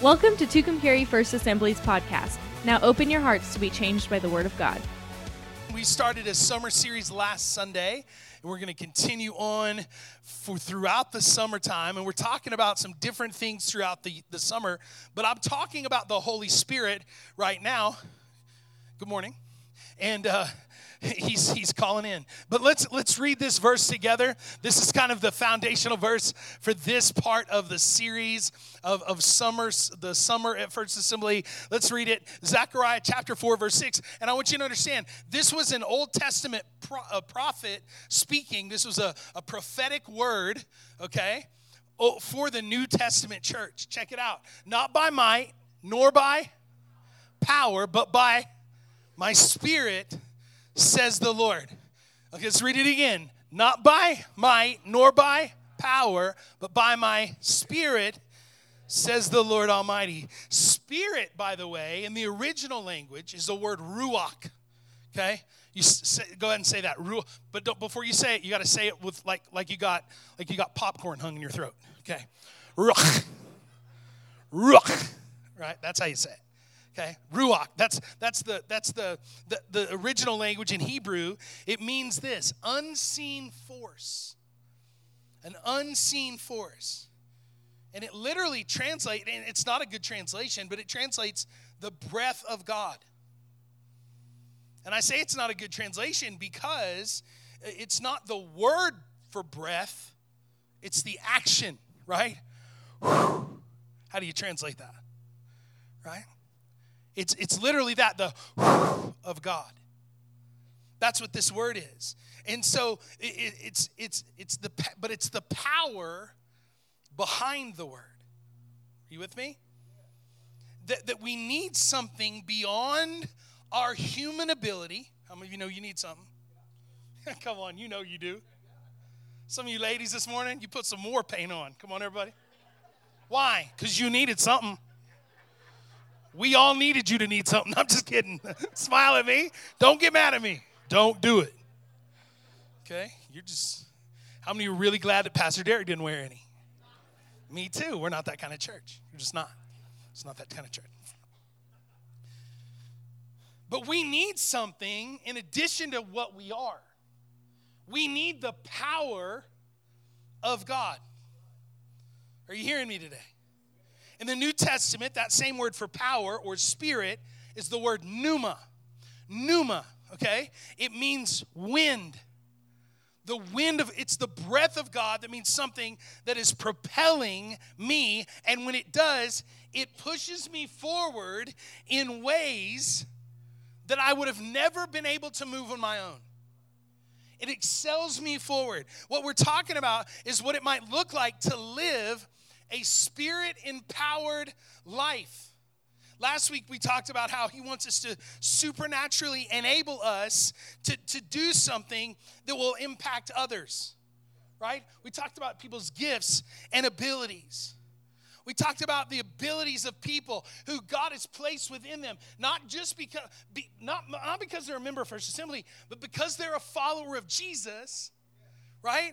Welcome to Tucumcari First Assembly's podcast. Now open your hearts to be changed by the Word of God. We started a summer series last Sunday, and we're going to continue on for throughout the summertime. And we're talking about some different things throughout the, the summer, but I'm talking about the Holy Spirit right now. Good morning. And uh, he's he's calling in. But let's let's read this verse together. This is kind of the foundational verse for this part of the series of, of summer, the summer at First Assembly. Let's read it. Zechariah chapter 4, verse 6. And I want you to understand this was an Old Testament pro, prophet speaking. This was a, a prophetic word, okay, for the New Testament church. Check it out. Not by might, nor by power, but by my spirit says the Lord. Okay, let's read it again. Not by might nor by power, but by my spirit, says the Lord Almighty. Spirit, by the way, in the original language is the word ruach. Okay? You say, go ahead and say that. Ruach. But before you say it, you got to say it with like like you got like you got popcorn hung in your throat. Okay? Ruach. Ruach. Right? That's how you say it. Okay, ruach. That's that's the that's the, the the original language in Hebrew. It means this: unseen force. An unseen force. And it literally translates, and it's not a good translation, but it translates the breath of God. And I say it's not a good translation because it's not the word for breath, it's the action, right? How do you translate that? Right? It's, it's literally that, the of God. That's what this word is. And so it, it's, it's, it's the, but it's the power behind the word. Are you with me? That, that we need something beyond our human ability. How many of you know you need something? Come on, you know you do. Some of you ladies this morning, you put some more paint on. Come on, everybody. Why? Because you needed something. We all needed you to need something. I'm just kidding. Smile at me. Don't get mad at me. Don't do it. Okay? You're just, how many are really glad that Pastor Derek didn't wear any? Me too. We're not that kind of church. We're just not. It's not that kind of church. But we need something in addition to what we are. We need the power of God. Are you hearing me today? In the New Testament, that same word for power or spirit is the word pneuma. Pneuma, okay? It means wind. The wind of it's the breath of God that means something that is propelling me and when it does, it pushes me forward in ways that I would have never been able to move on my own. It excels me forward. What we're talking about is what it might look like to live a spirit empowered life. Last week we talked about how he wants us to supernaturally enable us to, to do something that will impact others, right? We talked about people's gifts and abilities. We talked about the abilities of people who God has placed within them, not just because, be, not, not because they're a member of First Assembly, but because they're a follower of Jesus, right?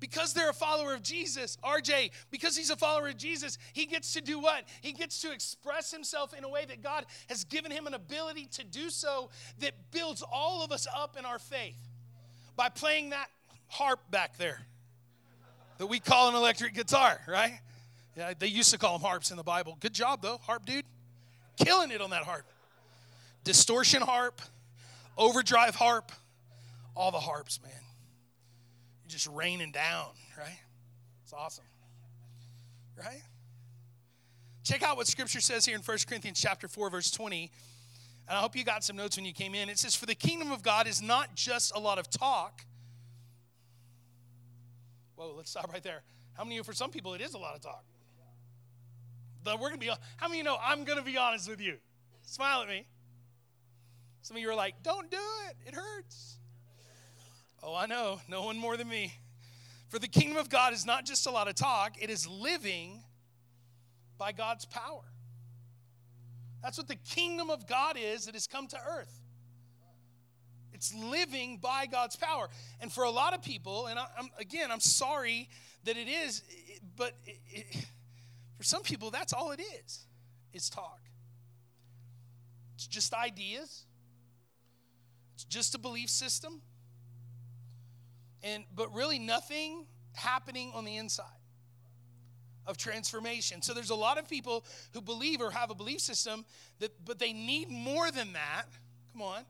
Because they're a follower of Jesus, RJ, because he's a follower of Jesus, he gets to do what? He gets to express himself in a way that God has given him an ability to do so that builds all of us up in our faith by playing that harp back there that we call an electric guitar, right? Yeah, they used to call them harps in the Bible. Good job, though, harp dude. Killing it on that harp. Distortion harp, overdrive harp, all the harps, man just raining down, right? It's awesome. Right? Check out what scripture says here in 1 Corinthians chapter 4 verse 20. And I hope you got some notes when you came in. It says for the kingdom of God is not just a lot of talk. Whoa, let's stop right there. How many of you for some people it is a lot of talk? But we're going to be How many of you know I'm going to be honest with you? Smile at me. Some of you are like, "Don't do it. It hurts." Oh, I know. No one more than me. For the kingdom of God is not just a lot of talk, it is living by God's power. That's what the kingdom of God is that has come to earth. It's living by God's power. And for a lot of people, and I, am again, I'm sorry that it is, but it, it, For some people, that's all it is. It's talk. It's just ideas. It's just a belief system. And but really nothing happening on the inside of transformation. So there's a lot of people who believe or have a belief system that but they need more than that. Come on.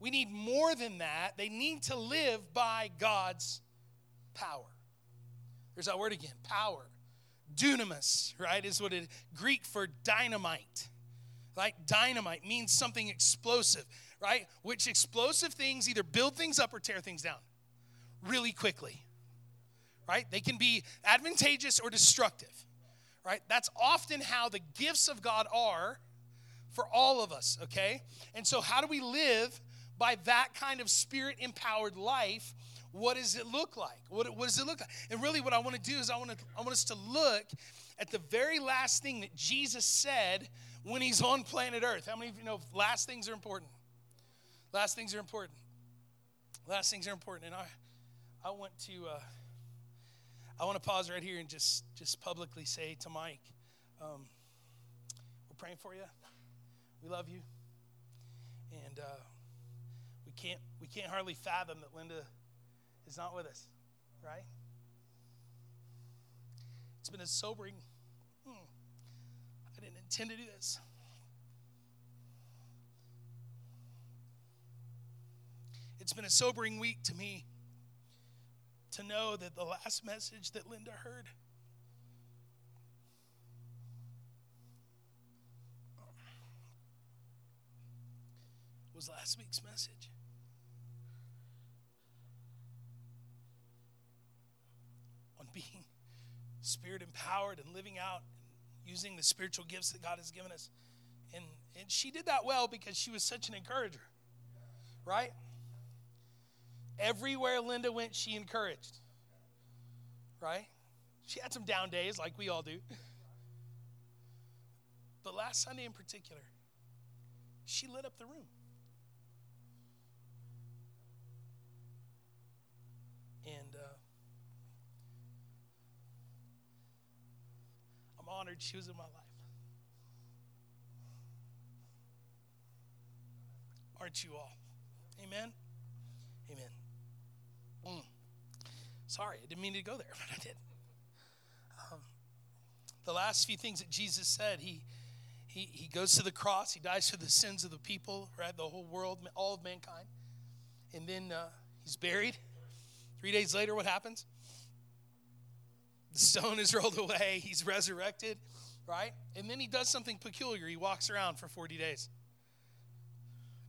We need more than that. They need to live by God's power. There's that word again, power. Dunamis, right, is what it Greek for dynamite. Like dynamite means something explosive, right? Which explosive things either build things up or tear things down really quickly. Right? They can be advantageous or destructive. Right? That's often how the gifts of God are for all of us, okay? And so how do we live by that kind of spirit empowered life, what does it look like? What, what does it look like? And really, what I want to do is I want, to, I want us to look at the very last thing that Jesus said when he's on planet Earth. How many of you know last things are important? Last things are important. Last things are important. And I, I want to, uh, I want to pause right here and just, just publicly say to Mike, um, we're praying for you. We love you. And, uh, can't we can't hardly fathom that Linda is not with us, right? It's been a sobering. Hmm, I didn't intend to do this. It's been a sobering week to me to know that the last message that Linda heard was last week's message. On being spirit empowered and living out and using the spiritual gifts that God has given us. And, and she did that well because she was such an encourager, right? Everywhere Linda went, she encouraged, right? She had some down days like we all do. But last Sunday in particular, she lit up the room. And uh, I'm honored she was in my life. Aren't you all? Amen? Amen. Mm. Sorry, I didn't mean to go there, but I did. Um, the last few things that Jesus said, he, he, he goes to the cross, he dies for the sins of the people, right? The whole world, all of mankind. And then uh, he's buried. Three days later, what happens? The stone is rolled away. He's resurrected, right? And then he does something peculiar. He walks around for 40 days.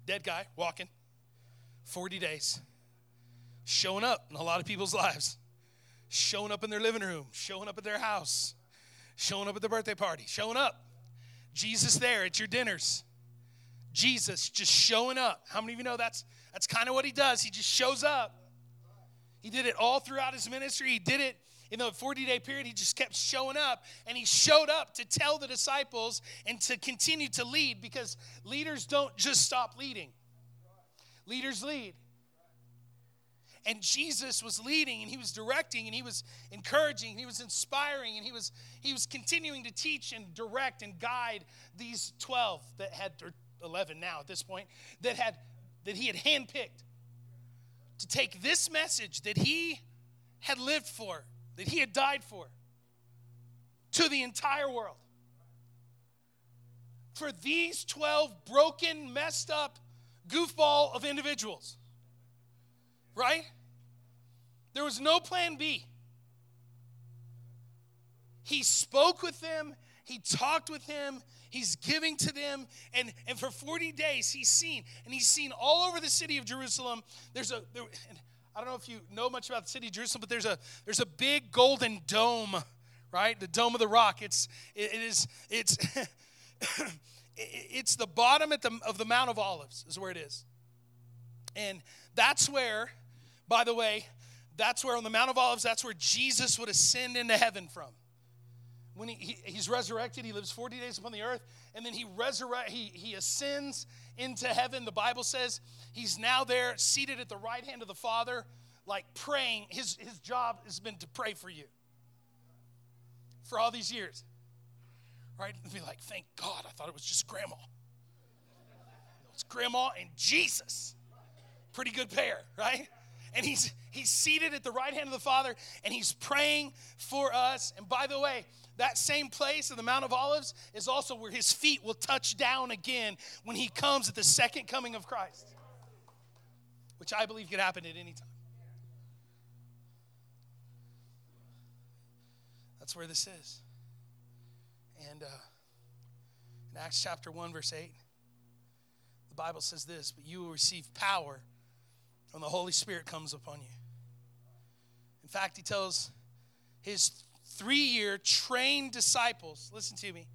Dead guy walking 40 days, showing up in a lot of people's lives, showing up in their living room, showing up at their house, showing up at the birthday party, showing up. Jesus there at your dinners. Jesus just showing up. How many of you know that's that's kind of what he does? He just shows up. He did it all throughout his ministry. He did it in the 40 day period, he just kept showing up and he showed up to tell the disciples and to continue to lead because leaders don't just stop leading, leaders lead. And Jesus was leading and he was directing and he was encouraging and he was inspiring and he was he was continuing to teach and direct and guide these 12 that had or 11 now at this point that had that he had handpicked to take this message that he had lived for that he had died for to the entire world. For these 12 broken, messed up goofball of individuals. Right? There was no plan B. He spoke with them, he talked with them, he's giving to them, and, and for 40 days he's seen, and he's seen all over the city of Jerusalem. There's a, there, I don't know if you know much about the city of Jerusalem, but there's a there's a big golden dome, right? The dome of the rock. It's it, it is it's it's the bottom at the, of the Mount of Olives is where it is, and that's where, by the way, that's where on the Mount of Olives, that's where Jesus would ascend into heaven from. When he, he he's resurrected, he lives 40 days upon the earth, and then he resurrect he, he ascends into heaven. The Bible says he's now there seated at the right hand of the Father, like praying. His, his job has been to pray for you for all these years. right? And be like, thank God, I thought it was just grandma. It's grandma and Jesus. Pretty good pair, right? And he's he's seated at the right hand of the Father and he's praying for us. And by the way, that same place of the Mount of Olives is also where his feet will touch down again when he comes at the second coming of Christ, which I believe could happen at any time. That's where this is. And uh, in Acts chapter 1, verse 8, the Bible says this But you will receive power when the Holy Spirit comes upon you. In fact, he tells his three year trained disciples, listen to me,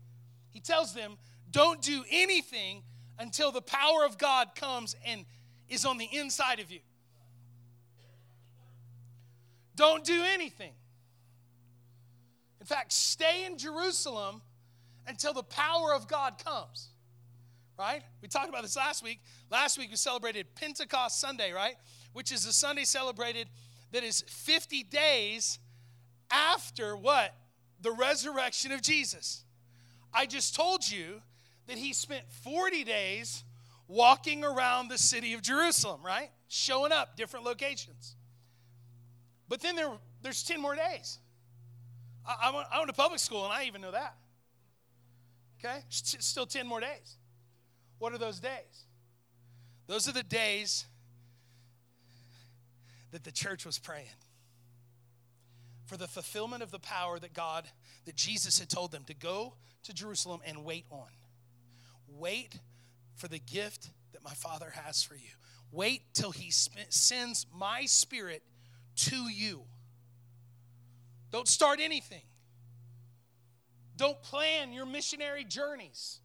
he tells them, don't do anything until the power of God comes and is on the inside of you. Don't do anything. In fact, stay in Jerusalem until the power of God comes. Right? We talked about this last week. Last week we celebrated Pentecost Sunday, right? Which is a Sunday celebrated that is 50 days after what? The resurrection of Jesus. I just told you that he spent 40 days walking around the city of Jerusalem, right? Showing up, different locations. But then there, there's 10 more days. I, I, went, I went to public school and I even know that. Okay? Still 10 more days. What are those days? Those are the days that the church was praying for the fulfillment of the power that God, that Jesus had told them to go to Jerusalem and wait on. Wait for the gift that my Father has for you. Wait till He sends my Spirit to you. Don't start anything. Don't plan your missionary journeys.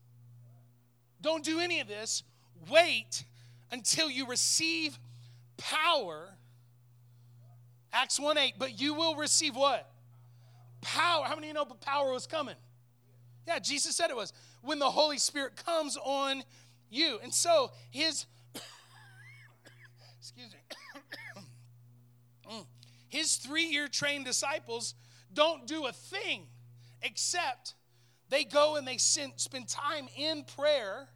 Don't do any of this. Wait until you receive power Acts 1 8, but you will receive what? Power. How many of you know power was coming? Yeah, Jesus said it was. When the Holy Spirit comes on you. And so his excuse me. His three-year trained disciples don't do a thing except they go and they spend time in prayer,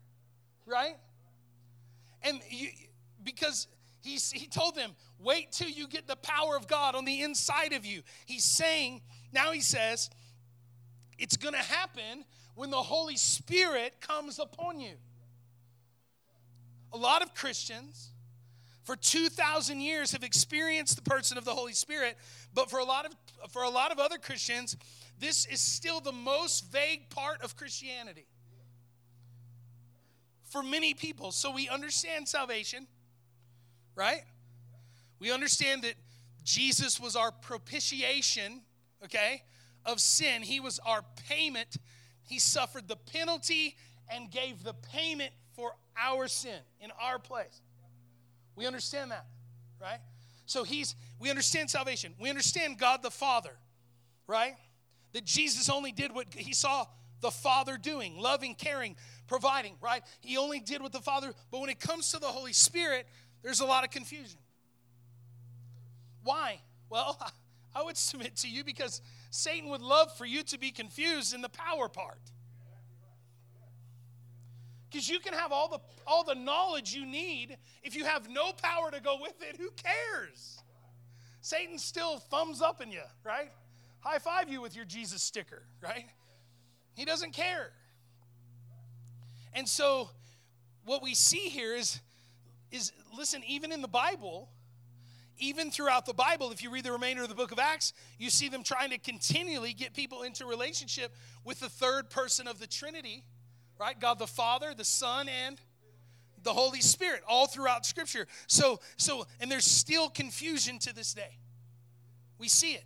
right? And you, because he, he told them, wait till you get the power of God on the inside of you. He's saying, now he says, it's going to happen when the Holy Spirit comes upon you. A lot of Christians for 2000 years have experienced the person of the Holy Spirit, but for a lot of for a lot of other Christians, this is still the most vague part of Christianity. For many people, so we understand salvation, right? We understand that Jesus was our propitiation, okay, of sin. He was our payment. He suffered the penalty and gave the payment for our sin in our place. We understand that, right? So he's we understand salvation. We understand God the Father, right? That Jesus only did what he saw the Father doing, loving, caring, providing, right? He only did what the Father, but when it comes to the Holy Spirit, there's a lot of confusion. Why? Well, I would submit to you because Satan would love for you to be confused in the power part. Because you can have all the all the knowledge you need if you have no power to go with it, who cares? Satan still thumbs up in you, right? High five you with your Jesus sticker, right? He doesn't care. And so what we see here is is listen, even in the Bible, even throughout the Bible, if you read the remainder of the book of Acts, you see them trying to continually get people into relationship with the third person of the Trinity, right? God the Father, the Son, and the Holy Spirit, all throughout Scripture. So, so, and there's still confusion to this day. We see it.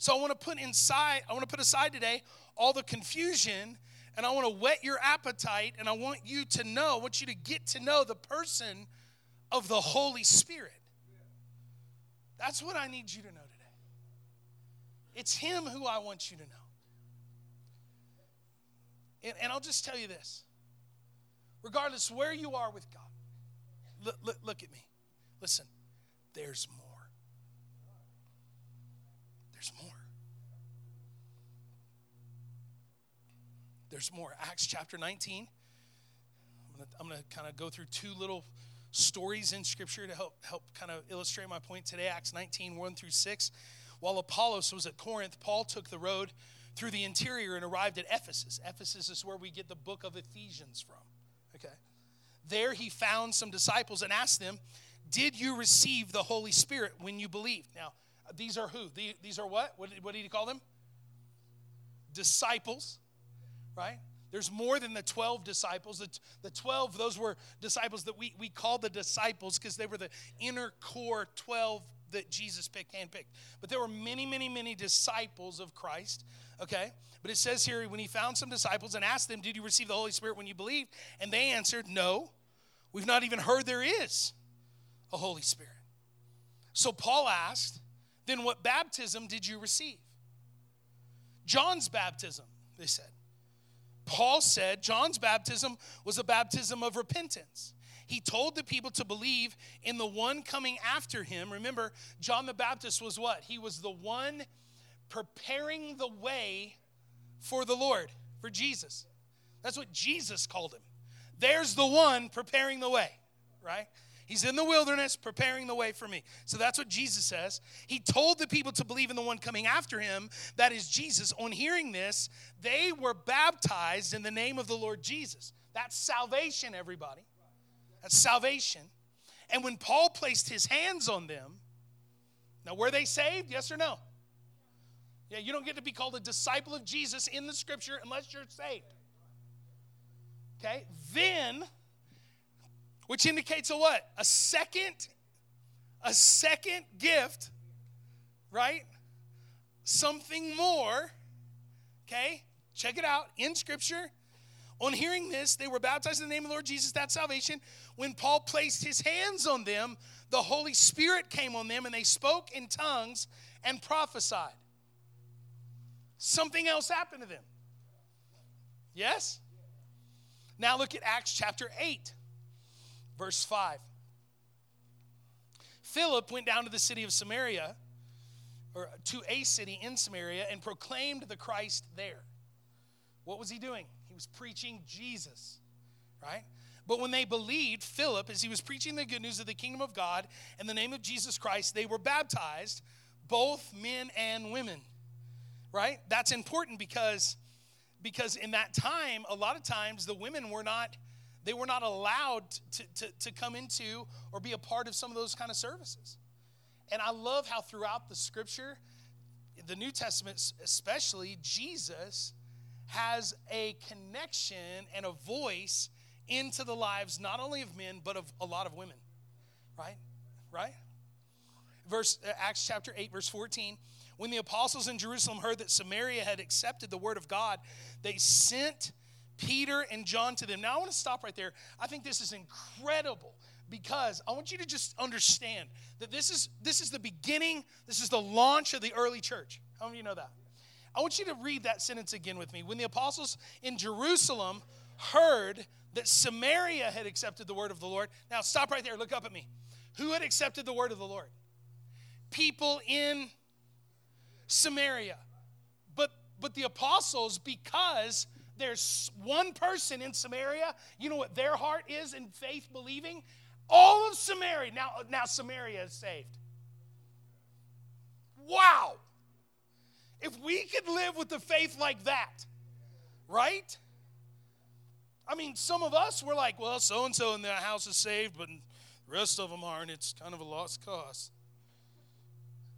So I want to put inside, I want to put aside today all the confusion and I want to whet your appetite and I want you to know, I want you to get to know the person of the Holy Spirit. That's what I need you to know today. It's Him who I want you to know. And, and I'll just tell you this regardless where you are with God, look, look, look at me. Listen, there's more. There's more. Acts chapter 19. I'm going to kind of go through two little stories in Scripture to help help kind of illustrate my point today. Acts 19, 1 through 6. While Apollos was at Corinth, Paul took the road through the interior and arrived at Ephesus. Ephesus is where we get the book of Ephesians from. Okay. There he found some disciples and asked them, Did you receive the Holy Spirit when you believed? Now, these are who? These are what? What did, what did he call them? Disciples, right? There's more than the 12 disciples. The, the 12, those were disciples that we, we call the disciples because they were the inner core 12 that Jesus picked, handpicked. But there were many, many, many disciples of Christ, okay? But it says here, when he found some disciples and asked them, Did you receive the Holy Spirit when you believed? And they answered, No, we've not even heard there is a Holy Spirit. So Paul asked, Then what baptism did you receive? John's baptism, they said. Paul said John's baptism was a baptism of repentance. He told the people to believe in the one coming after him. Remember, John the Baptist was what? He was the one preparing the way for the Lord, for Jesus. That's what Jesus called him. There's the one preparing the way, right? He's in the wilderness preparing the way for me. So that's what Jesus says. He told the people to believe in the one coming after him, that is Jesus. On hearing this, they were baptized in the name of the Lord Jesus. That's salvation, everybody. That's salvation. And when Paul placed his hands on them, now were they saved? Yes or no? Yeah, you don't get to be called a disciple of Jesus in the scripture unless you're saved. Okay? Then which indicates a what? A second, a second gift, right? Something more. Okay? Check it out in Scripture. On hearing this, they were baptized in the name of the Lord Jesus, that's salvation. When Paul placed his hands on them, the Holy Spirit came on them and they spoke in tongues and prophesied. Something else happened to them. Yes? Now look at Acts chapter 8. Verse 5. Philip went down to the city of Samaria, or to a city in Samaria, and proclaimed the Christ there. What was he doing? He was preaching Jesus, right? But when they believed Philip, as he was preaching the good news of the kingdom of God in the name of Jesus Christ, they were baptized, both men and women. Right? That's important because because in that time, a lot of times the women were not they were not allowed to, to, to come into or be a part of some of those kind of services. And I love how throughout the scripture, the New Testament especially, Jesus has a connection and a voice into the lives not only of men, but of a lot of women. Right? Right? Verse uh, Acts chapter 8, verse 14. When the apostles in Jerusalem heard that Samaria had accepted the word of God, they sent Peter and John to them. Now, I want to stop right there. I think this is incredible because I want you to just understand that this is this is the beginning, this is the launch of the early church. How many of you know that? I want you to read that sentence again with me. When the apostles in Jerusalem heard that Samaria had accepted the word of the Lord. Now stop right there, look up at me. Who had accepted the word of the Lord? People in Samaria. But but the apostles because there's one person in Samaria, you know what their heart is in faith believing? All of Samaria. Now, now Samaria is saved. Wow. If we could live with the faith like that, right? I mean, some of us were like, well, so and so in their house is saved, but the rest of them aren't. It's kind of a lost cause.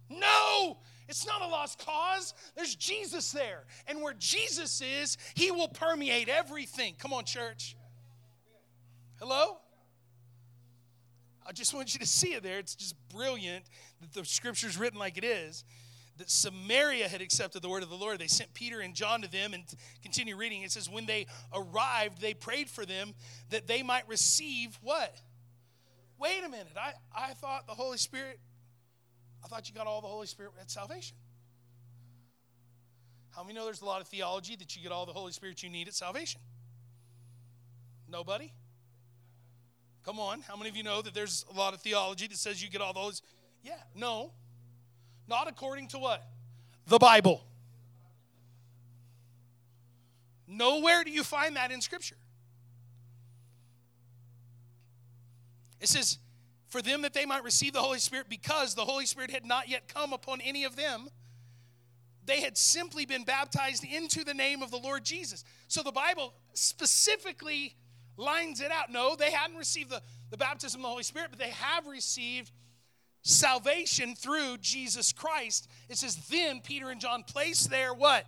No, it's not a lost cause. There's Jesus there. And where Jesus is, he will permeate everything. Come on, church. Hello? I just want you to see it there. It's just brilliant that the scripture's written like it is. That Samaria had accepted the word of the Lord. They sent Peter and John to them and continue reading. It says, When they arrived, they prayed for them that they might receive what? Wait a minute. I, I thought the Holy Spirit I thought you got all the Holy Spirit at salvation. How many know there's a lot of theology that you get all the Holy Spirit you need at salvation? Nobody? Come on. How many of you know that there's a lot of theology that says you get all those? Yeah, no. Not according to what? The Bible. Nowhere do you find that in Scripture. It says, for them that they might receive the Holy Spirit because the Holy Spirit had not yet come upon any of them. They had simply been baptized into the name of the Lord Jesus. So the Bible specifically lines it out. No, they hadn't received the, the baptism of the Holy Spirit, but they have received salvation through Jesus Christ. It says, then Peter and John placed their what?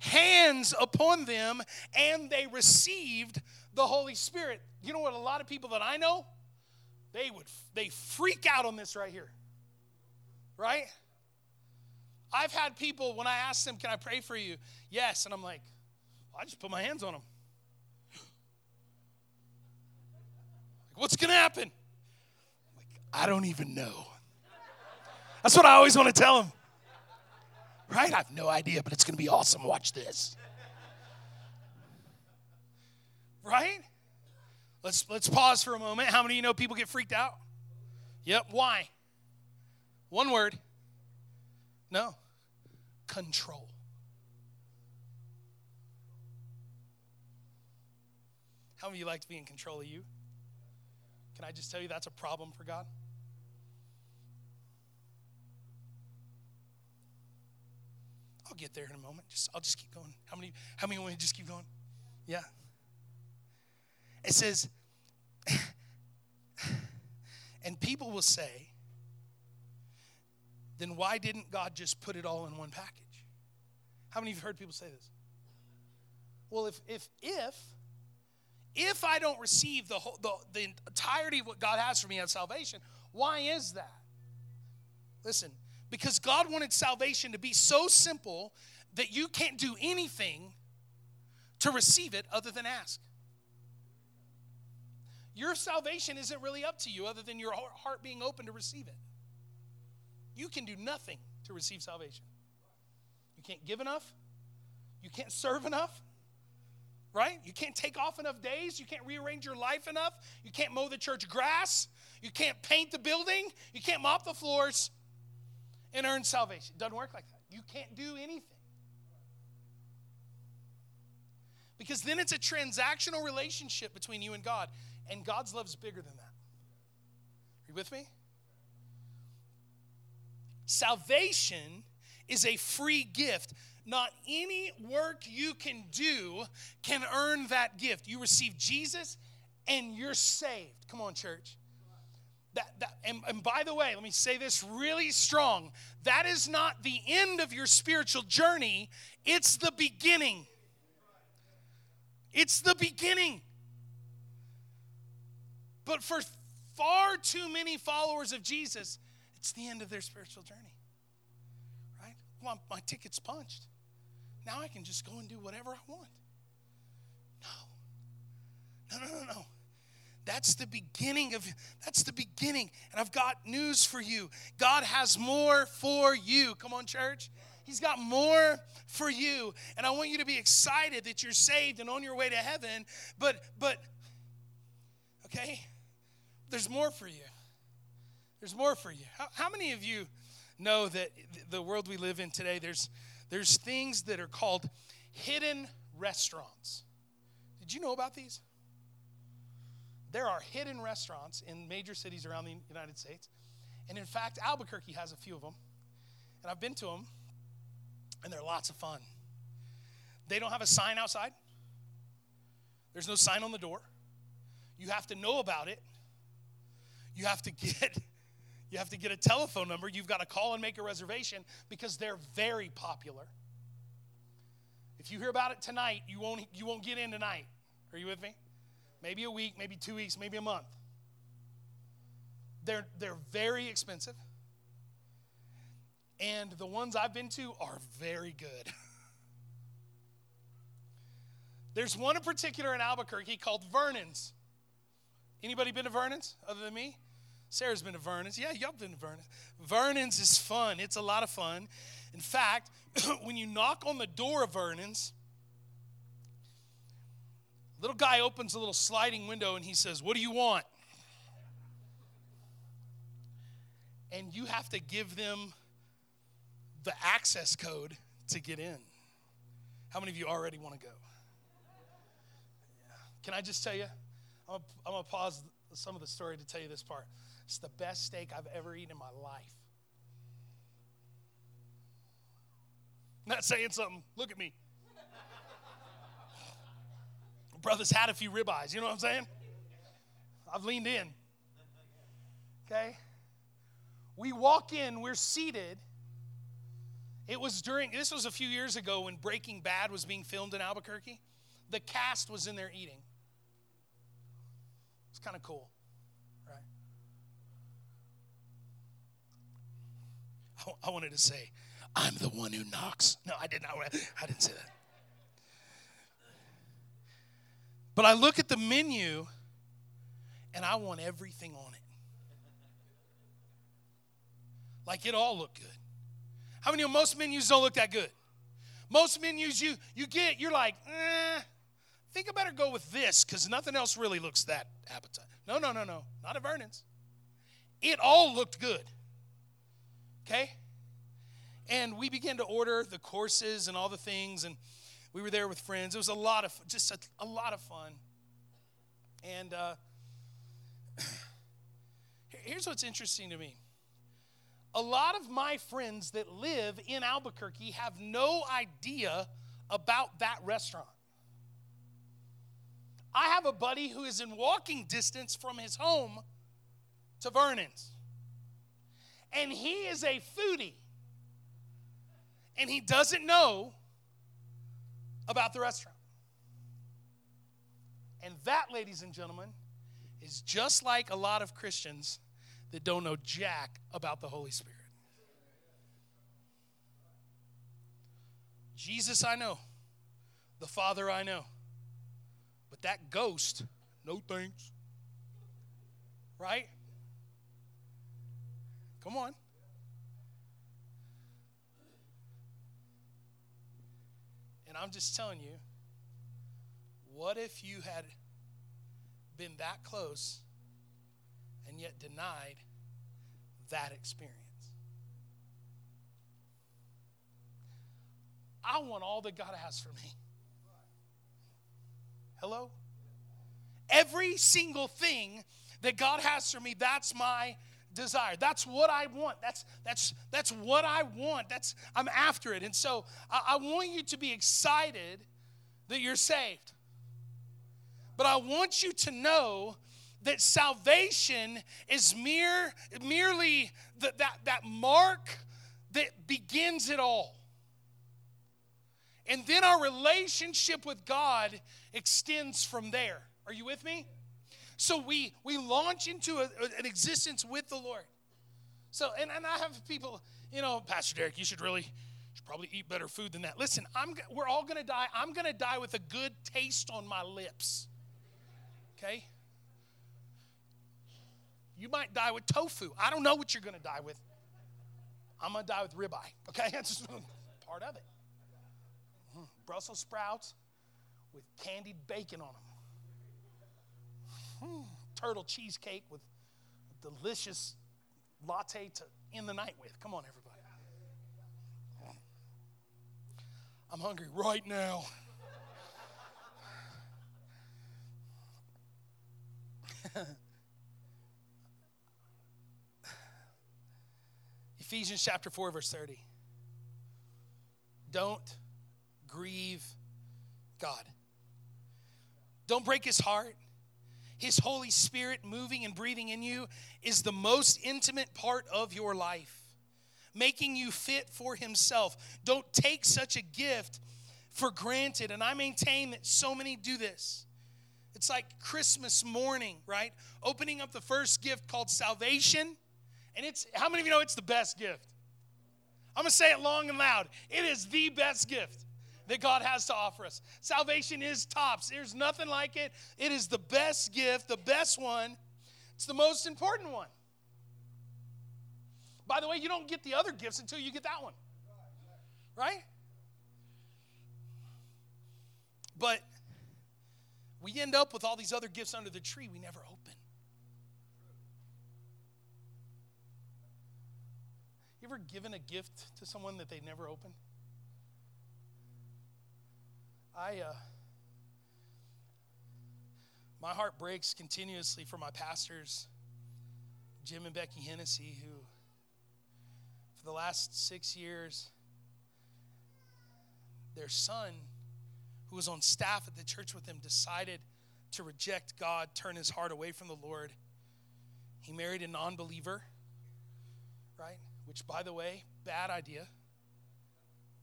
Hands upon them, and they received the Holy Spirit. You know what? A lot of people that I know, they would they freak out on this right here. Right? I've had people when I ask them, "Can I pray for you?" Yes, and I'm like, I just put my hands on them. What's going to happen? Like, I don't even know. That's what I always want to tell them. Right? I have no idea, but it's going to be awesome. Watch this. Right? Let's let's pause for a moment. How many of you know people get freaked out? Yep. Why? One word. No. Control. How many of you like to be in control of you? Can I just tell you that's a problem for God? I'll get there in a moment. Just I'll just keep going. How many how many want to just keep going? Yeah. It says, and people will say, then why didn't God just put it all in one package? How many of you heard people say this? Well, if if if if I don't receive the whole the, the entirety of what God has for me on salvation, why is that? Listen, because God wanted salvation to be so simple that you can't do anything to receive it other than ask. Your salvation isn't really up to you other than your heart being open to receive it. You can do nothing to receive salvation. You can't give enough. You can't serve enough. Right? You can't take off enough days. You can't rearrange your life enough. You can't mow the church grass. You can't paint the building. You can't mop the floors and earn salvation. It doesn't work like that. You can't do anything. Because then it's a transactional relationship between you and God. And God's love is bigger than that. Are you with me? Salvation is a free gift. Not any work you can do can earn that gift. You receive Jesus and you're saved. Come on, church. That, that, and, and by the way, let me say this really strong. That is not the end of your spiritual journey, it's the beginning. It's the beginning. But for far too many followers of Jesus, it's the end of their spiritual journey. Right? Well, my ticket's punched. Now I can just go and do whatever I want. No. No, no, no, no. That's the beginning of that's the beginning. And I've got news for you. God has more for you. Come on, church. He's got more for you. And I want you to be excited that you're saved and on your way to heaven. But but okay? There's more for you. There's more for you. How, how many of you know that the world we live in today, there's, there's things that are called hidden restaurants? Did you know about these? There are hidden restaurants in major cities around the United States. And in fact, Albuquerque has a few of them. And I've been to them, and they're lots of fun. They don't have a sign outside, there's no sign on the door. You have to know about it you have to get you have to get a telephone number. You've got to call and make a reservation because they're very popular. If you hear about it tonight, you won't you won't get in tonight. Are you with me? Maybe a week, maybe 2 weeks, maybe a month. They're they're very expensive. And the ones I've been to are very good. There's one in particular in Albuquerque called Vernon's. Anybody been to Vernon's other than me? Sarah's been to Vernon's. Yeah, y'all been to Vernon's. Vernon's is fun. It's a lot of fun. In fact, when you knock on the door of Vernon's, little guy opens a little sliding window and he says, "What do you want?" And you have to give them the access code to get in. How many of you already want to go? Can I just tell you? I'm going to pause some of the story to tell you this part. It's the best steak I've ever eaten in my life. Not saying something. Look at me. Brother's had a few ribeyes. You know what I'm saying? I've leaned in. Okay? We walk in, we're seated. It was during, this was a few years ago when Breaking Bad was being filmed in Albuquerque. The cast was in there eating. It's kind of cool, I, wanted to say, I'm the one who knocks. No, I did not. I didn't say that. But I look at the menu and I want everything on it. Like it all looked good. How many of most menus don't look that good? Most menus you you get, you're like, eh, I think I better go with this because nothing else really looks that appetizing. No, no, no, no. Not at Vernon's. It all looked good. Okay? And we began to order the courses and all the things, and we were there with friends. It was a lot of just a, a lot of fun. And uh, here's what's interesting to me. A lot of my friends that live in Albuquerque have no idea about that restaurant. I have a buddy who is in walking distance from his home to Vernon's. And he is a foodie and he doesn't know about the restaurant. And that, ladies and gentlemen, is just like a lot of Christians that don't know jack about the Holy Spirit. Jesus, I know. The Father, I know. But that ghost, no thanks. Right? Come on. And I'm just telling you, what if you had been that close and yet denied that experience? I want all that God has for me. Hello? Every single thing that God has for me, that's my desire. That's what I want. That's that's that's what I want. That's I'm after it. And so I, I want you to be excited that you're saved. But I want you to know that salvation is mere merely the, that that mark that begins it all. And then our relationship with God extends from there. Are you with me? So we we launch into a, an existence with the Lord. So and, and I have people, you know, Pastor Derek, you should really should probably eat better food than that. Listen, I'm we're all gonna die. I'm gonna die with a good taste on my lips. Okay? You might die with tofu. I don't know what you're gonna die with. I'm gonna die with ribeye. Okay, that's just part of it. Mm, Brussels sprouts with candied bacon on them mm, turtle cheesecake with a delicious latte to end the night with. Come on, everybody. I'm hungry right now. Ephesians chapter 4, verse 30. Don't grieve God. Don't break his heart. His Holy Spirit moving and breathing in you is the most intimate part of your life, making you fit for Himself. Don't take such a gift for granted. And I maintain that so many do this. It's like Christmas morning, right? Opening up the first gift called salvation. And it's, how many of you know it's the best gift? I'm gonna say it long and loud. It is the best gift that God has to offer us. Salvation is tops. There's nothing like it. It is the best gift, the best one. It's the most important one. By the way, you don't get the other gifts until you get that one. Right? But we end up with all these other gifts under the tree we never open. You ever given a gift to someone that they never opened? I, uh, My heart breaks continuously for my pastors, Jim and Becky Hennessy, who for the last six years, their son, who was on staff at the church with them, decided to reject God, turn his heart away from the Lord. He married a non believer, right? Which, by the way, bad idea.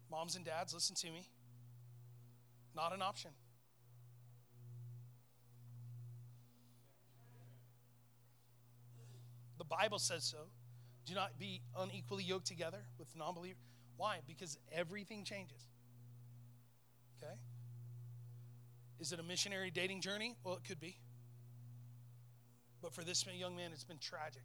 Moms and dads, listen to me. Not an option. The Bible says so. Do not be unequally yoked together with non believer. Why? Because everything changes. Okay? Is it a missionary dating journey? Well, it could be. But for this young man, it's been tragic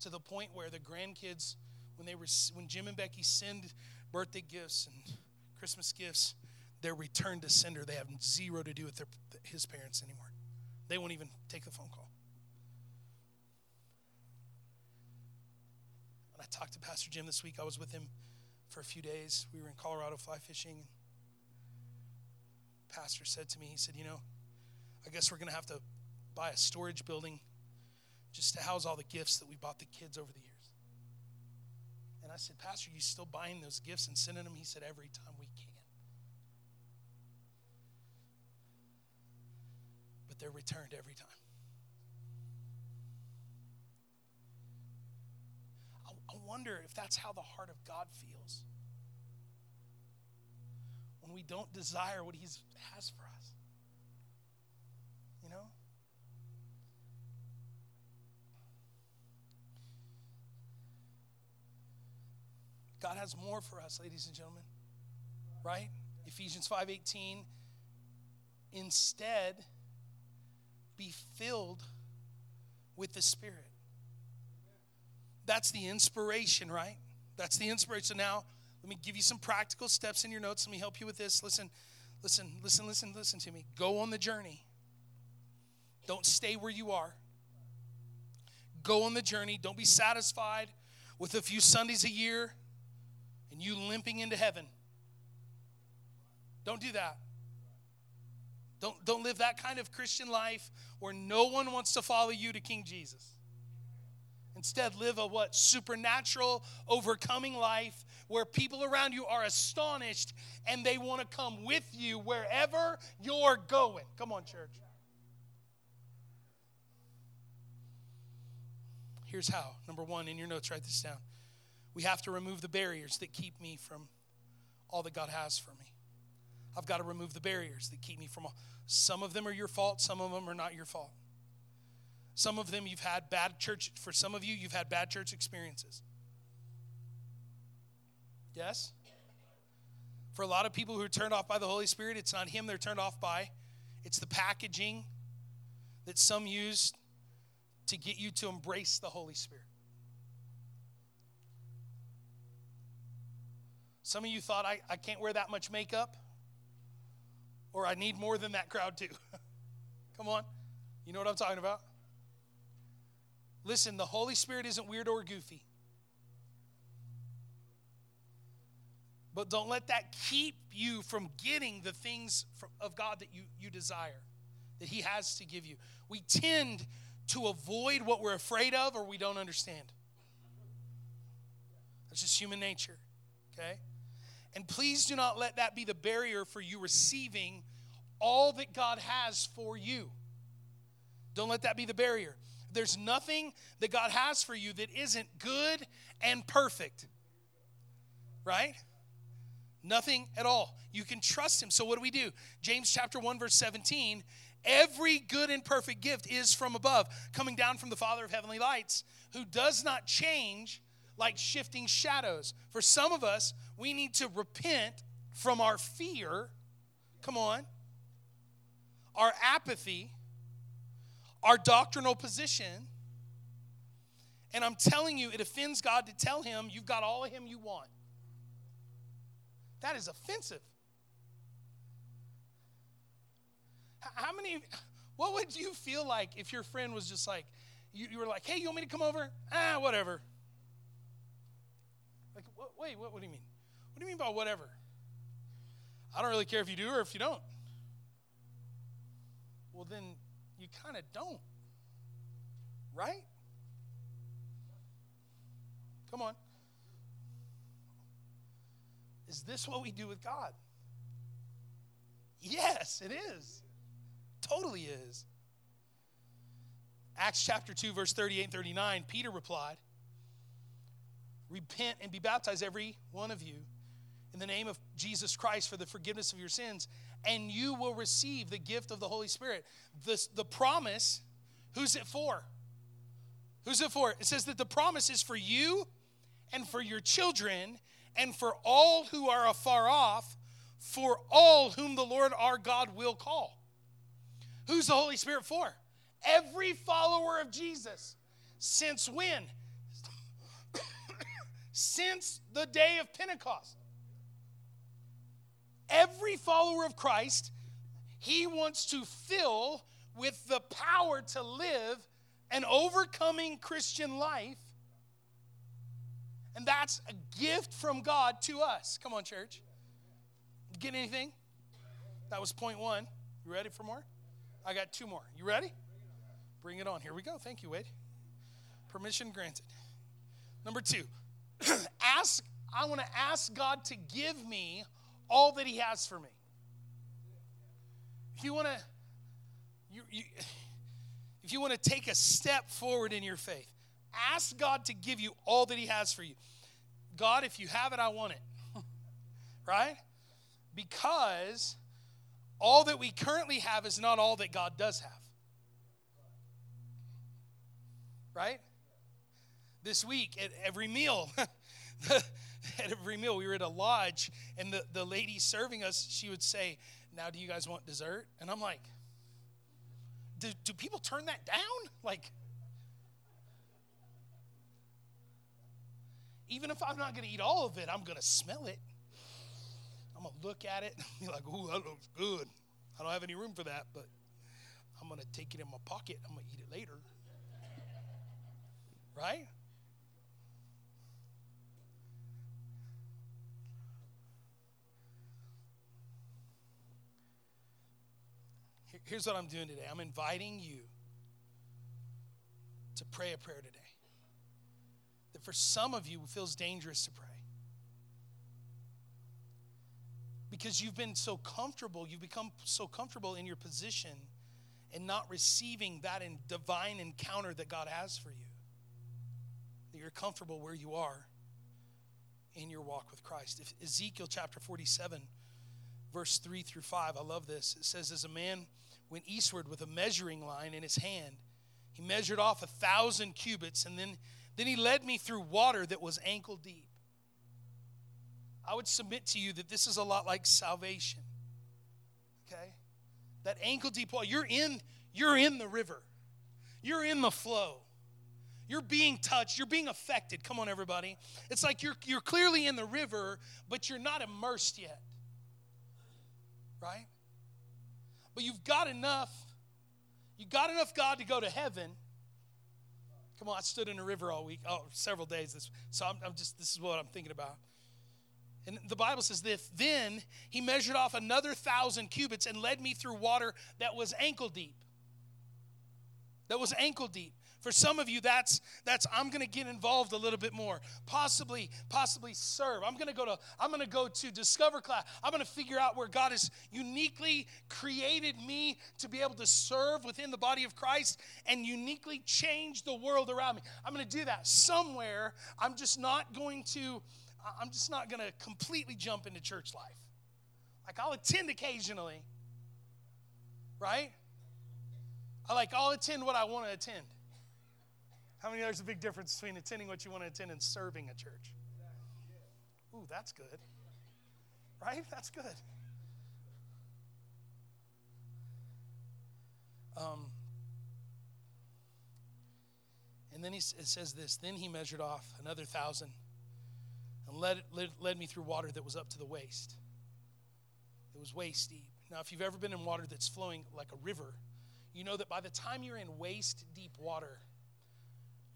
to the point where the grandkids, when they were, when Jim and Becky send birthday gifts and Christmas gifts, they're returned to sender. They have zero to do with their, his parents anymore. They won't even take the phone call. When I talked to Pastor Jim this week, I was with him for a few days. We were in Colorado fly fishing. Pastor said to me, he said, You know, I guess we're going to have to buy a storage building just to house all the gifts that we bought the kids over the years. And I said, Pastor, you still buying those gifts and sending them? He said, Every time we can. But they're returned every time. I, I wonder if that's how the heart of God feels when we don't desire what He has for us. You know? God has more for us, ladies and gentlemen. Right? Ephesians 5:18 Instead be filled with the Spirit. That's the inspiration, right? That's the inspiration. Now, let me give you some practical steps in your notes. Let me help you with this. Listen, listen, listen, listen, listen to me. Go on the journey. Don't stay where you are. Go on the journey. Don't be satisfied with a few Sundays a year and you limping into heaven. Don't do that. Don't, don't live that kind of Christian life where no one wants to follow you to King Jesus. Instead, live a what? Supernatural, overcoming life where people around you are astonished and they want to come with you wherever you're going. Come on, church. Here's how. Number one, in your notes, write this down. We have to remove the barriers that keep me from all that God has for me. I've got to remove the barriers that keep me from all. Some of them are your fault, some of them are not your fault. Some of them you've had bad church, for some of you, you've had bad church experiences. Yes? For a lot of people who are turned off by the Holy Spirit, it's not Him they're turned off by, it's the packaging that some use to get you to embrace the Holy Spirit. Some of you thought, I, I can't wear that much makeup, or I need more than that crowd too. Come on. You know what I'm talking about? Listen, the Holy Spirit isn't weird or goofy. But don't let that keep you from getting the things of God that you, you desire, that He has to give you. We tend to avoid what we're afraid of or we don't understand. That's just human nature, okay? And please do not let that be the barrier for you receiving all that God has for you. Don't let that be the barrier. There's nothing that God has for you that isn't good and perfect. Right? Nothing at all. You can trust Him. So, what do we do? James chapter 1, verse 17 Every good and perfect gift is from above, coming down from the Father of heavenly lights, who does not change like shifting shadows. For some of us, we need to repent from our fear, come on, our apathy, our doctrinal position. And I'm telling you, it offends God to tell him you've got all of him you want. That is offensive. How many, what would you feel like if your friend was just like, you, you were like, hey, you want me to come over? Ah, whatever. Wait, what, what do you mean? What do you mean by whatever? I don't really care if you do or if you don't. Well, then you kind of don't. Right? Come on. Is this what we do with God? Yes, it is. Totally is. Acts chapter 2, verse 38 and 39, Peter replied, Repent and be baptized, every one of you, in the name of Jesus Christ for the forgiveness of your sins, and you will receive the gift of the Holy Spirit. This, the promise, who's it for? Who's it for? It says that the promise is for you and for your children and for all who are afar off, for all whom the Lord our God will call. Who's the Holy Spirit for? Every follower of Jesus. Since when? Since the day of Pentecost. Every follower of Christ, he wants to fill with the power to live an overcoming Christian life. And that's a gift from God to us. Come on, church. Get anything? That was point one. You ready for more? I got two more. You ready? Bring it on. Here we go. Thank you, Wade. Permission granted. Number two, ask. I want to ask God to give me all that He has for me. If you want to, you, you, if you want to take a step forward in your faith, ask God to give you all that He has for you. God, if you have it, I want it. right? Because all that we currently have is not all that God does have. Right? This week, at every meal, at every meal, we were at a lodge, and the, the lady serving us, she would say, Now, do you guys want dessert? And I'm like, Do, do people turn that down? Like, even if I'm not going to eat all of it, I'm going to smell it. I'm going to look at it and be like, ooh, that looks good. I don't have any room for that, but I'm going to take it in my pocket. I'm going to eat it later. Right? Here's what I'm doing today I'm inviting you to pray a prayer today that for some of you feels dangerous to pray. Because you've been so comfortable, you've become so comfortable in your position and not receiving that in divine encounter that God has for you. That you're comfortable where you are in your walk with Christ. If Ezekiel chapter 47, verse 3 through 5, I love this. It says, As a man went eastward with a measuring line in his hand, he measured off a thousand cubits, and then then he led me through water that was ankle deep. I would submit to you that this is a lot like salvation. Okay? That ankle deep water, you're in, you're in the river. You're in the flow. You're being touched, you're being affected. Come on, everybody. It's like you're you're clearly in the river, but you're not immersed yet. Right? But you've got enough, you got enough God to go to heaven Come on, I stood in a river all week, oh, several days. This, so I'm, I'm just, this is what I'm thinking about. And the Bible says this Then he measured off another thousand cubits and led me through water that was ankle deep. That was ankle deep. For some of you, that's that's I'm going to get involved a little bit more. Possibly, possibly serve. I'm going to go to I'm going to go to Discover class. I'm going to figure out where God has uniquely created me to be able to serve within the body of Christ and uniquely change the world around me. I'm going to do that somewhere. I'm just not going to I'm just not going to completely jump into church life. Like I'll attend occasionally. Right? I like I'll attend what I want to attend. How many there's a big difference between attending what you want to attend and serving a church? Ooh, that's good. Right? That's good. Um, and then he, it says this Then he measured off another thousand and led, led, led me through water that was up to the waist. It was waist deep. Now, if you've ever been in water that's flowing like a river, you know that by the time you're in waist deep water,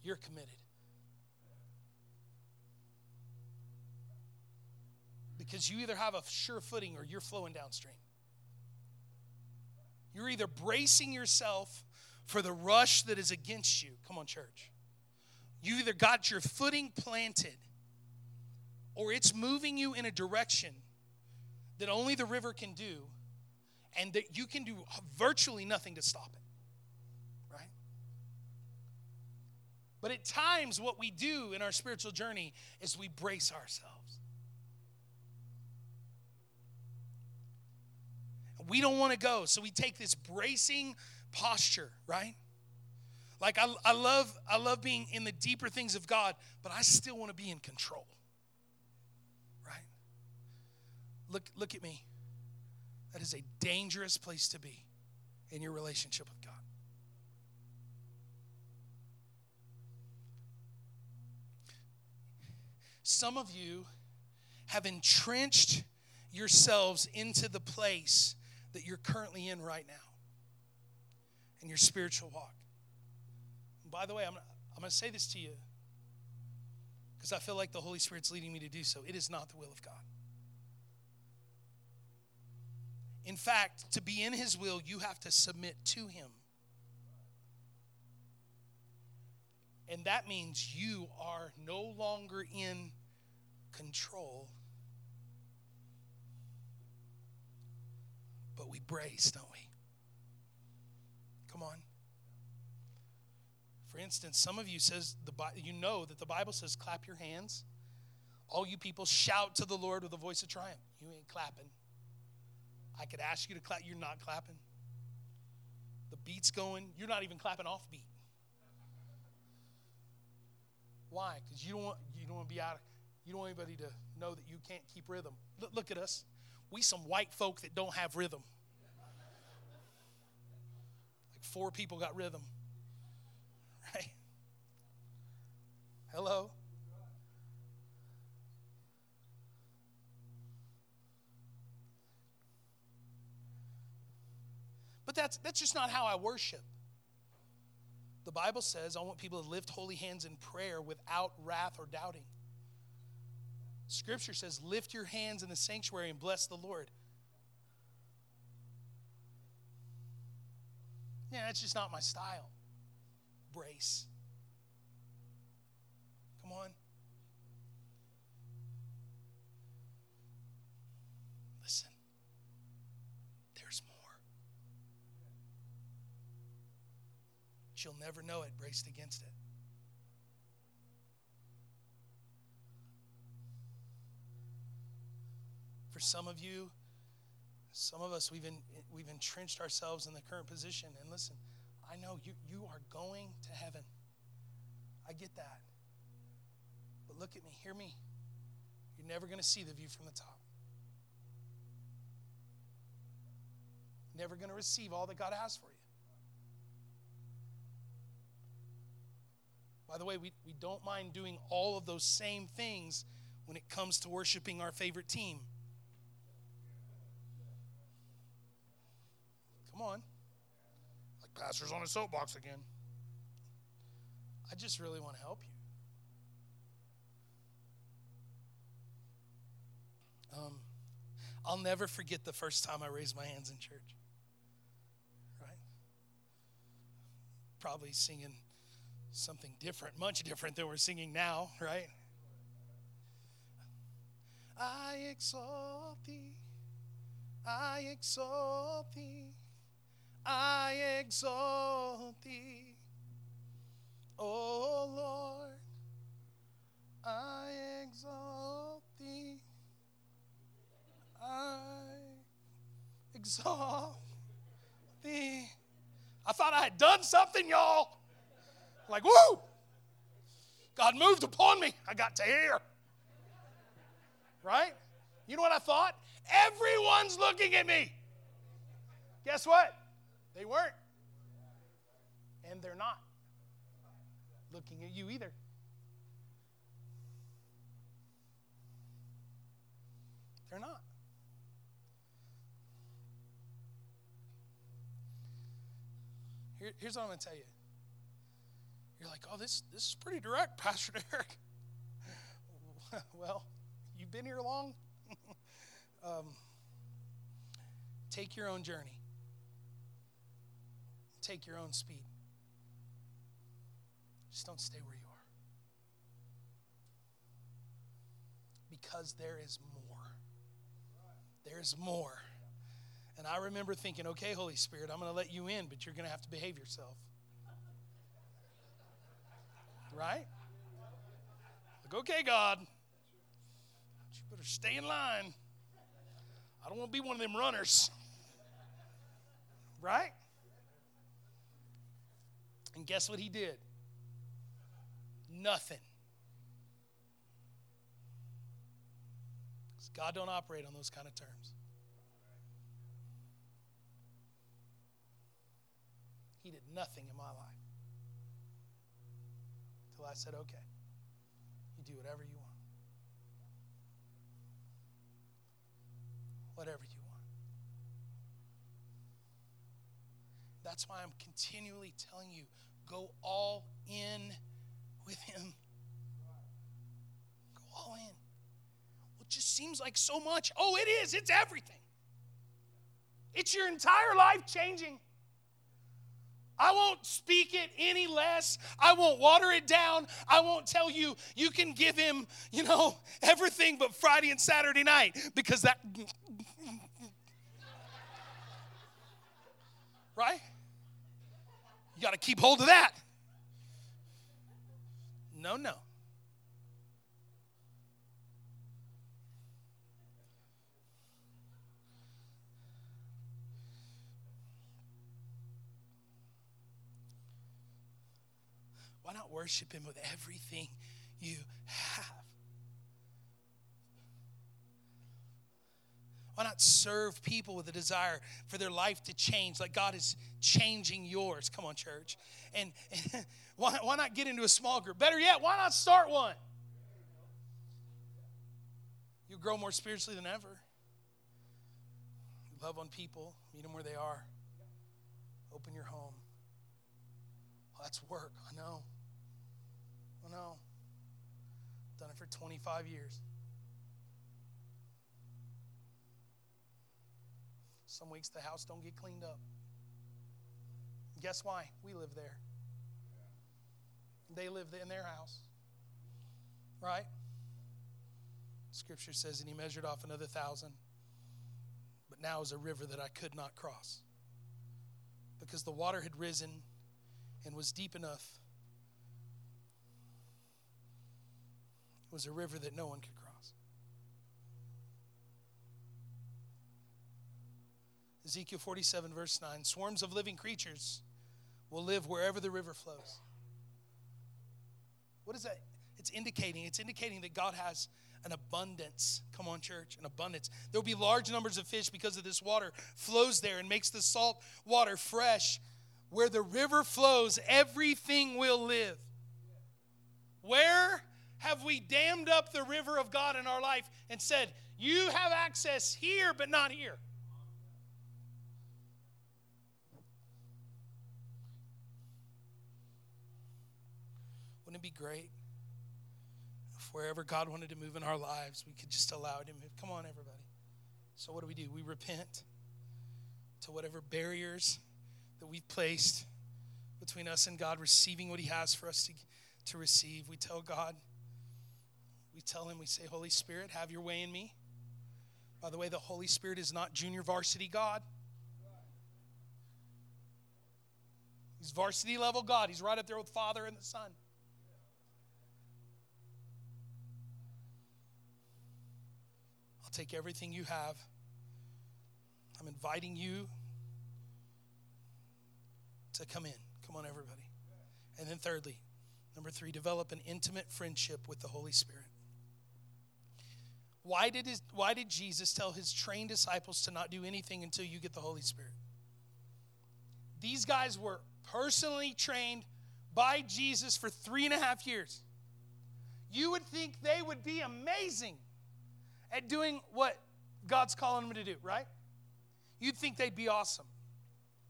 you're committed. Because you either have a sure footing or you're flowing downstream. You're either bracing yourself for the rush that is against you. Come on, church. You either got your footing planted or it's moving you in a direction that only the river can do and that you can do virtually nothing to stop it. Right? But at times, what we do in our spiritual journey is we brace ourselves. We don't want to go, so we take this bracing posture, right? Like I, I love I love being in the deeper things of God, but I still want to be in control. Right? Look look at me. That is a dangerous place to be in your relationship with God. Some of you have entrenched yourselves into the place that you're currently in right now in your spiritual walk. And by the way, I'm, I'm going to say this to you because I feel like the Holy Spirit's leading me to do so. It is not the will of God. In fact, to be in His will, you have to submit to Him. And that means you are no longer in control. But we brace, don't we? Come on. For instance, some of you says the you know that the Bible says clap your hands. All you people shout to the Lord with a voice of triumph. You ain't clapping. I could ask you to clap. You're not clapping. The beat's going. You're not even clapping off beat. Why? Because you don't want you don't want to be out. You don't want anybody to know that you can't keep rhythm. Look, look at us. We some white folk that don't have rhythm Like four people got rhythm. Right? Hello? But that's, that's just not how I worship. The Bible says I want people to lift holy hands in prayer without wrath or doubting. Scripture says, lift your hands in the sanctuary and bless the Lord. Yeah, that's just not my style. Brace. Come on. Listen, there's more. She'll never know it, braced against it. For some of you, some of us, we've, in, we've entrenched ourselves in the current position. And listen, I know you, you are going to heaven. I get that. But look at me, hear me. You're never going to see the view from the top. Never going to receive all that God has for you. By the way, we, we don't mind doing all of those same things when it comes to worshiping our favorite team. Come on. Like pastor's on a soapbox again. I just really want to help you. Um, I'll never forget the first time I raised my hands in church. Right? Probably singing something different, much different than we're singing now, right? I exalt thee, I exalt thee. I exalt thee, O Lord. I exalt thee. I exalt thee. I thought I had done something, y'all. Like, woo! God moved upon me. I got to hear. Right? You know what I thought? Everyone's looking at me. Guess what? They weren't. And they're not looking at you either. They're not. Here, here's what I'm going to tell you. You're like, oh, this, this is pretty direct, Pastor Derek. well, you've been here long. um, take your own journey take your own speed. Just don't stay where you are. Because there is more. There's more. And I remember thinking, okay, Holy Spirit, I'm going to let you in, but you're going to have to behave yourself. Right? Like, okay, God, you better stay in line. I don't want to be one of them runners. Right? And guess what he did? Nothing. God don't operate on those kind of terms. He did nothing in my life. Until I said, okay, you do whatever you want. Whatever you want. That's why I'm continually telling you go all in with Him. Go all in. Well, it just seems like so much. Oh, it is. It's everything. It's your entire life changing. I won't speak it any less. I won't water it down. I won't tell you you can give him, you know, everything but Friday and Saturday night because that. right? You got to keep hold of that. No, no. Why not worship Him with everything you have? Why not serve people with a desire for their life to change like God is changing yours? Come on, church. And, and why, why not get into a small group? Better yet, why not start one? You grow more spiritually than ever. Love on people, meet them where they are. Open your home. Well, that's work. I know. I know. Done it for 25 years. Some weeks the house don't get cleaned up. Guess why? We live there. They live in their house. Right? Scripture says, and he measured off another thousand. But now is a river that I could not cross. Because the water had risen and was deep enough. Was a river that no one could cross. Ezekiel 47, verse 9 swarms of living creatures will live wherever the river flows. What is that? It's indicating. It's indicating that God has an abundance. Come on, church, an abundance. There will be large numbers of fish because of this water flows there and makes the salt water fresh. Where the river flows, everything will live. Where have we dammed up the river of God in our life and said, You have access here, but not here? Wouldn't it be great if wherever God wanted to move in our lives, we could just allow Him to move? Come on, everybody. So, what do we do? We repent to whatever barriers that we've placed between us and God receiving what He has for us to, to receive. We tell God, we tell Him, we say, Holy Spirit, have your way in me. By the way, the Holy Spirit is not junior varsity God. He's varsity level God. He's right up there with Father and the Son. I'll take everything you have. I'm inviting you to come in. Come on, everybody. And then, thirdly, number three, develop an intimate friendship with the Holy Spirit. Why did, his, why did Jesus tell his trained disciples to not do anything until you get the Holy Spirit? These guys were personally trained by Jesus for three and a half years. You would think they would be amazing at doing what God's calling them to do, right? You'd think they'd be awesome.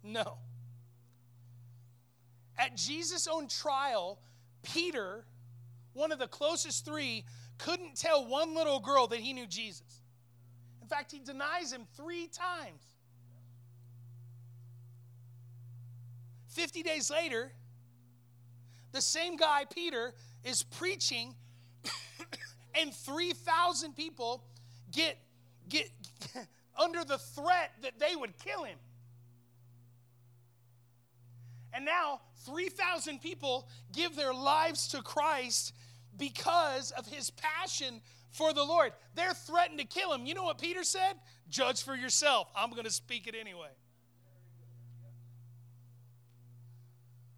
No. At Jesus' own trial, Peter, one of the closest three, couldn't tell one little girl that he knew Jesus. In fact, he denies him three times. 50 days later, the same guy, Peter, is preaching, and 3,000 people get, get under the threat that they would kill him. And now 3,000 people give their lives to Christ because of his passion for the Lord. They're threatened to kill him. You know what Peter said? Judge for yourself. I'm going to speak it anyway.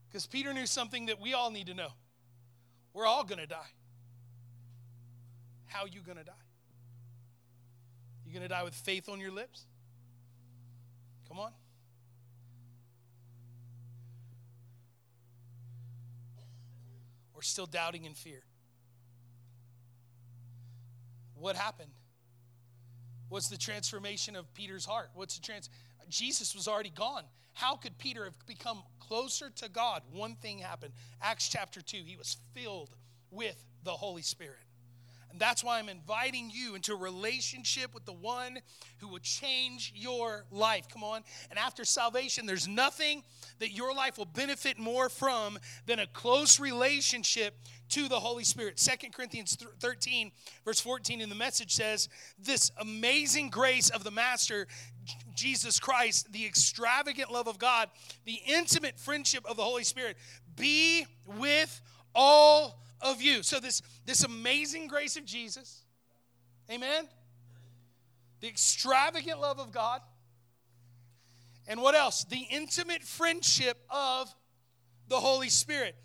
Because Peter knew something that we all need to know. We're all going to die. How you going to die? You going to die with faith on your lips? Come on. Or still doubting in fear? What happened? What's the transformation of Peter's heart? What's the trans Jesus was already gone. How could Peter have become closer to God? One thing happened. Acts chapter 2, he was filled with the Holy Spirit. That's why I'm inviting you into a relationship with the one who will change your life. Come on. And after salvation, there's nothing that your life will benefit more from than a close relationship to the Holy Spirit. Second Corinthians 13, verse 14 in the message says, This amazing grace of the Master, Jesus Christ, the extravagant love of God, the intimate friendship of the Holy Spirit, be with all of you. So this this amazing grace of Jesus. Amen. The extravagant love of God. And what else? The intimate friendship of the Holy Spirit.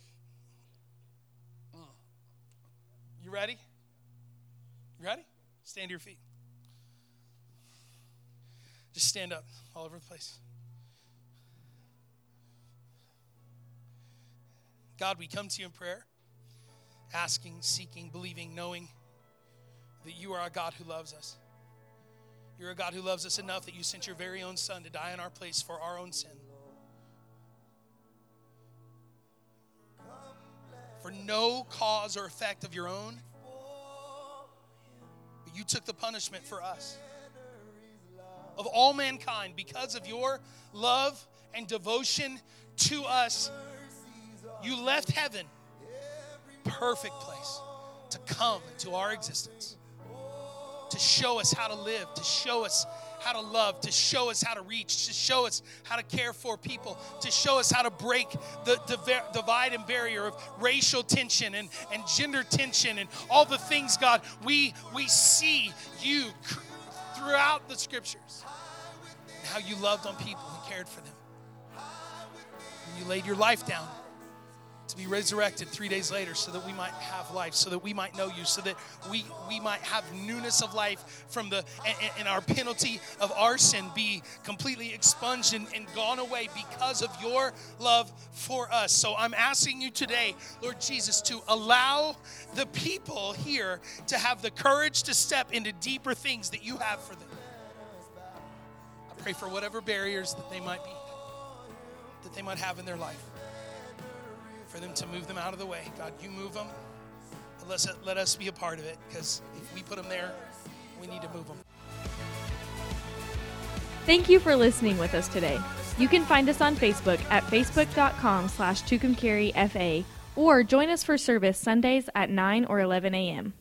You ready? You ready? Stand to your feet. Just stand up all over the place. God, we come to you in prayer asking, seeking, believing, knowing that you are a God who loves us. You're a God who loves us enough that you sent your very own Son to die in our place for our own sin. For no cause or effect of your own, but you took the punishment for us. Of all mankind, because of your love and devotion to us, you left heaven perfect place to come into our existence, to show us how to live, to show us how to love, to show us how to reach, to show us how to care for people, to show us how to break the, the divide and barrier of racial tension and, and gender tension and all the things, God, we, we see you throughout the scriptures. How you loved on people and cared for them. And you laid your life down to be resurrected three days later so that we might have life, so that we might know you, so that we, we might have newness of life from the, and, and our penalty of our sin be completely expunged and, and gone away because of your love for us. So I'm asking you today, Lord Jesus, to allow the people here to have the courage to step into deeper things that you have for them. I pray for whatever barriers that they might be, that they might have in their life for them to move them out of the way. God, you move them. Let us, let us be a part of it because if we put them there, we need to move them. Thank you for listening with us today. You can find us on Facebook at facebook.com slash tucumcarifa or join us for service Sundays at 9 or 11 a.m.